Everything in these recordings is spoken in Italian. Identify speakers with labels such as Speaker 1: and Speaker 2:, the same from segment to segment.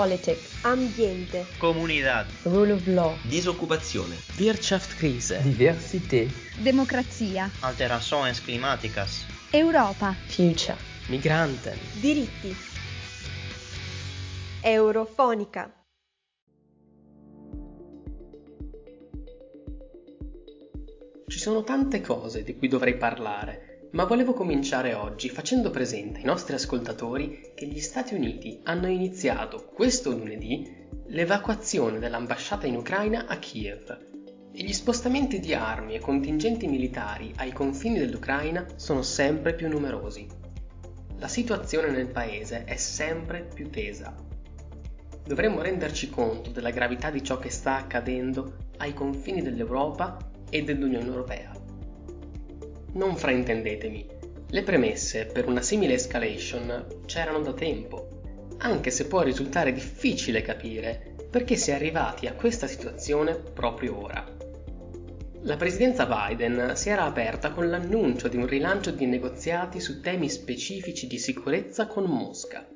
Speaker 1: Politik,
Speaker 2: ambiente,
Speaker 3: comunità,
Speaker 1: rule of law,
Speaker 4: disoccupazione,
Speaker 5: Wirtschaftskrise,
Speaker 6: diversità,
Speaker 7: democrazia,
Speaker 3: alterações climáticas,
Speaker 7: Europa,
Speaker 1: future,
Speaker 5: migranten,
Speaker 2: diritti. Eurofonica.
Speaker 5: Ci sono tante cose di cui dovrei parlare, ma volevo cominciare oggi facendo presente ai nostri ascoltatori che gli Stati Uniti hanno iniziato questo lunedì l'evacuazione dell'ambasciata in Ucraina a Kiev e gli spostamenti di armi e contingenti militari ai confini dell'Ucraina sono sempre più numerosi. La situazione nel paese è sempre più tesa. Dovremmo renderci conto della gravità di ciò che sta accadendo ai confini dell'Europa e dell'Unione Europea. Non fraintendetemi, le premesse per una simile escalation c'erano da tempo, anche se può risultare difficile capire perché si è arrivati a questa situazione proprio ora. La presidenza Biden si era aperta con l'annuncio di un rilancio di negoziati su temi specifici di sicurezza con Mosca.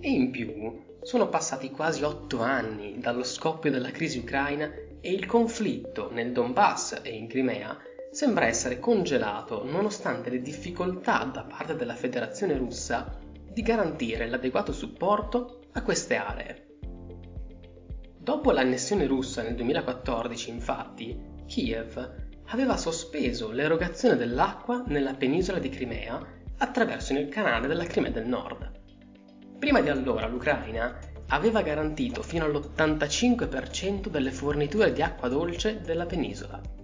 Speaker 5: E in più sono passati quasi otto anni dallo scoppio della crisi ucraina e il conflitto nel Donbass e in Crimea sembra essere congelato nonostante le difficoltà da parte della Federazione russa di garantire l'adeguato supporto a queste aree. Dopo l'annessione russa nel 2014, infatti, Kiev aveva sospeso l'erogazione dell'acqua nella penisola di Crimea attraverso il canale della Crimea del Nord. Prima di allora l'Ucraina aveva garantito fino all'85% delle forniture di acqua dolce della penisola.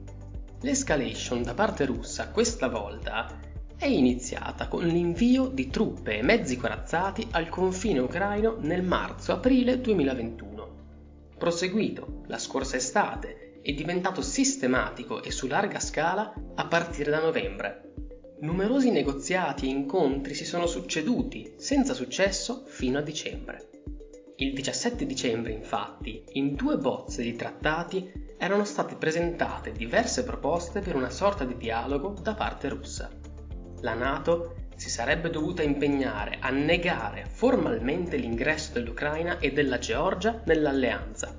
Speaker 5: L'escalation da parte russa questa volta è iniziata con l'invio di truppe e mezzi corazzati al confine ucraino nel marzo-aprile 2021. Proseguito la scorsa estate e diventato sistematico e su larga scala a partire da novembre. Numerosi negoziati e incontri si sono succeduti senza successo fino a dicembre. Il 17 dicembre, infatti, in due bozze di trattati erano state presentate diverse proposte per una sorta di dialogo da parte russa. La Nato si sarebbe dovuta impegnare a negare formalmente l'ingresso dell'Ucraina e della Georgia nell'alleanza,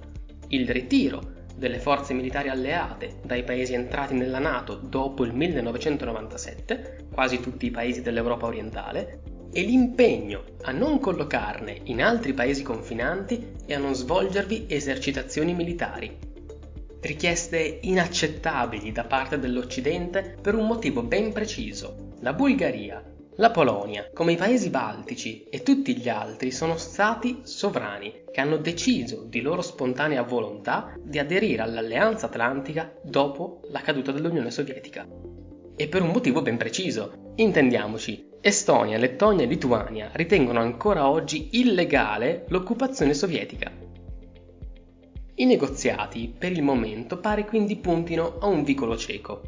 Speaker 5: il ritiro delle forze militari alleate dai paesi entrati nella Nato dopo il 1997, quasi tutti i paesi dell'Europa orientale, e l'impegno a non collocarne in altri paesi confinanti e a non svolgervi esercitazioni militari. Richieste inaccettabili da parte dell'Occidente per un motivo ben preciso. La Bulgaria, la Polonia, come i paesi baltici e tutti gli altri sono stati sovrani che hanno deciso di loro spontanea volontà di aderire all'Alleanza Atlantica dopo la caduta dell'Unione Sovietica. E per un motivo ben preciso. Intendiamoci, Estonia, Lettonia e Lituania ritengono ancora oggi illegale l'occupazione sovietica. I negoziati, per il momento, pare quindi puntino a un vicolo cieco.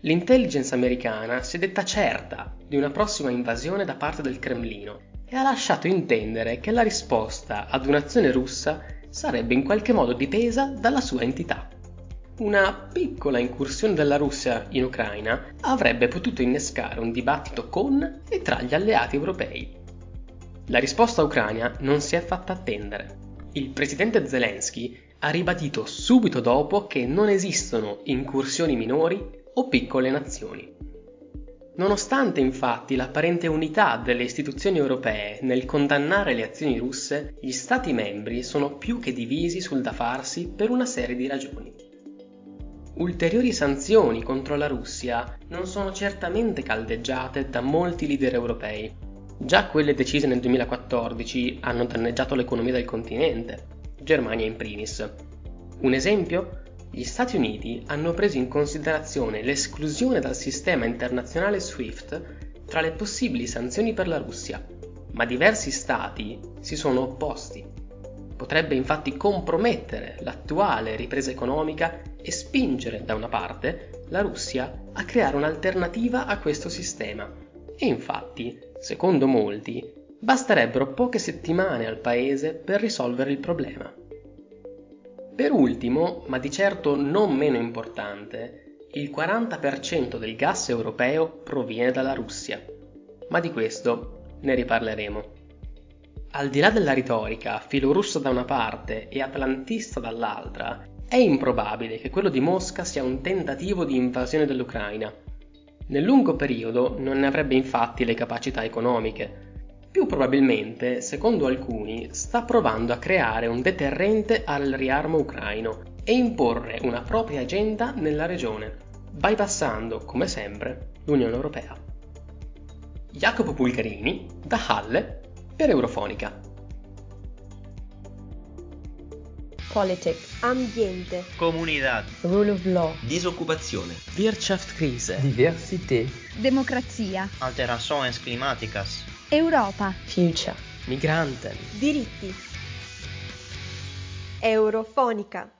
Speaker 5: L'intelligence americana si è detta certa di una prossima invasione da parte del Cremlino e ha lasciato intendere che la risposta ad un'azione russa sarebbe in qualche modo dipesa dalla sua entità. Una piccola incursione della Russia in Ucraina avrebbe potuto innescare un dibattito con e tra gli alleati europei. La risposta ucraina non si è fatta attendere. Il presidente Zelensky ha ribadito subito dopo che non esistono incursioni minori o piccole nazioni. Nonostante infatti l'apparente unità delle istituzioni europee nel condannare le azioni russe, gli Stati membri sono più che divisi sul da farsi per una serie di ragioni. Ulteriori sanzioni contro la Russia non sono certamente caldeggiate da molti leader europei. Già quelle decise nel 2014 hanno danneggiato l'economia del continente, Germania in primis. Un esempio? Gli Stati Uniti hanno preso in considerazione l'esclusione dal sistema internazionale SWIFT tra le possibili sanzioni per la Russia, ma diversi Stati si sono opposti. Potrebbe infatti compromettere l'attuale ripresa economica e spingere, da una parte, la Russia a creare un'alternativa a questo sistema. E infatti, secondo molti, basterebbero poche settimane al Paese per risolvere il problema. Per ultimo, ma di certo non meno importante, il 40% del gas europeo proviene dalla Russia, ma di questo ne riparleremo. Al di là della retorica, filorussa da una parte e atlantista dall'altra, è improbabile che quello di Mosca sia un tentativo di invasione dell'Ucraina. Nel lungo periodo non ne avrebbe infatti le capacità economiche. Più probabilmente, secondo alcuni, sta provando a creare un deterrente al riarmo ucraino e imporre una propria agenda nella regione, bypassando, come sempre, l'Unione Europea. Jacopo Pulgarini, da Halle, per Eurofonica.
Speaker 2: Politics. Ambiente.
Speaker 3: Comunidad.
Speaker 2: Rule of law.
Speaker 1: Disoccupazione.
Speaker 5: Wirtschaftskrise.
Speaker 4: Diversität.
Speaker 7: Democrazia.
Speaker 3: Alterações climáticas.
Speaker 7: Europa.
Speaker 2: Future.
Speaker 5: Migranten.
Speaker 2: Diritti. Eurofonica.